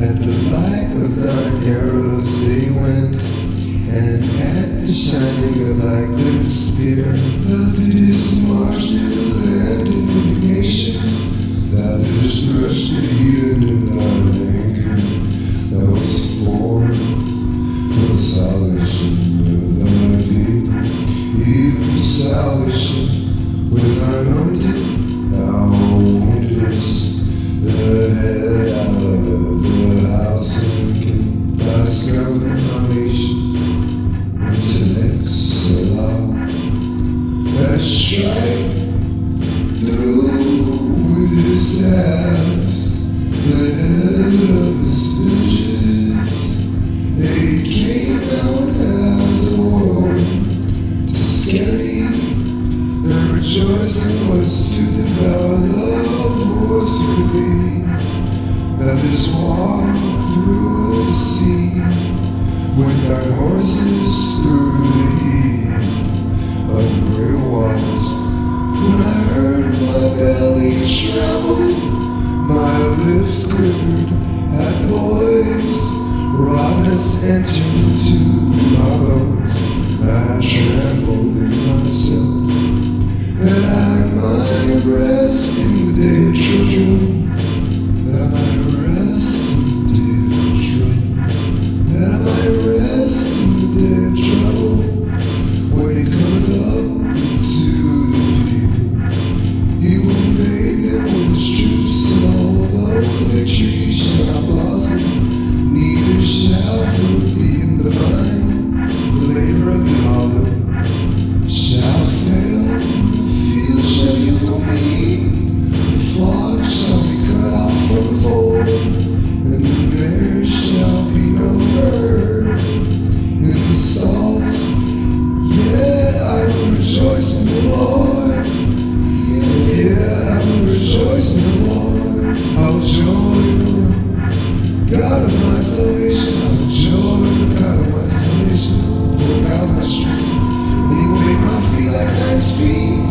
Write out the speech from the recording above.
At the light of thy arrows they went, and at the shining of thy glittering spear, thou this march to the land of indignation. Thou didst rush the heathen in thine anger. Thou was formed for the salvation of thy people, even for salvation with anointed. Thou woundest the head rejoicing wall to devour love the secretly. Now there's walk through the sea with thine horses through the heat of grey waters. When I heard my belly tremble, my lips grew Deus. God of my salvation, I'm joy, God of my salvation, God's my strength. He will make my feet like one's feet.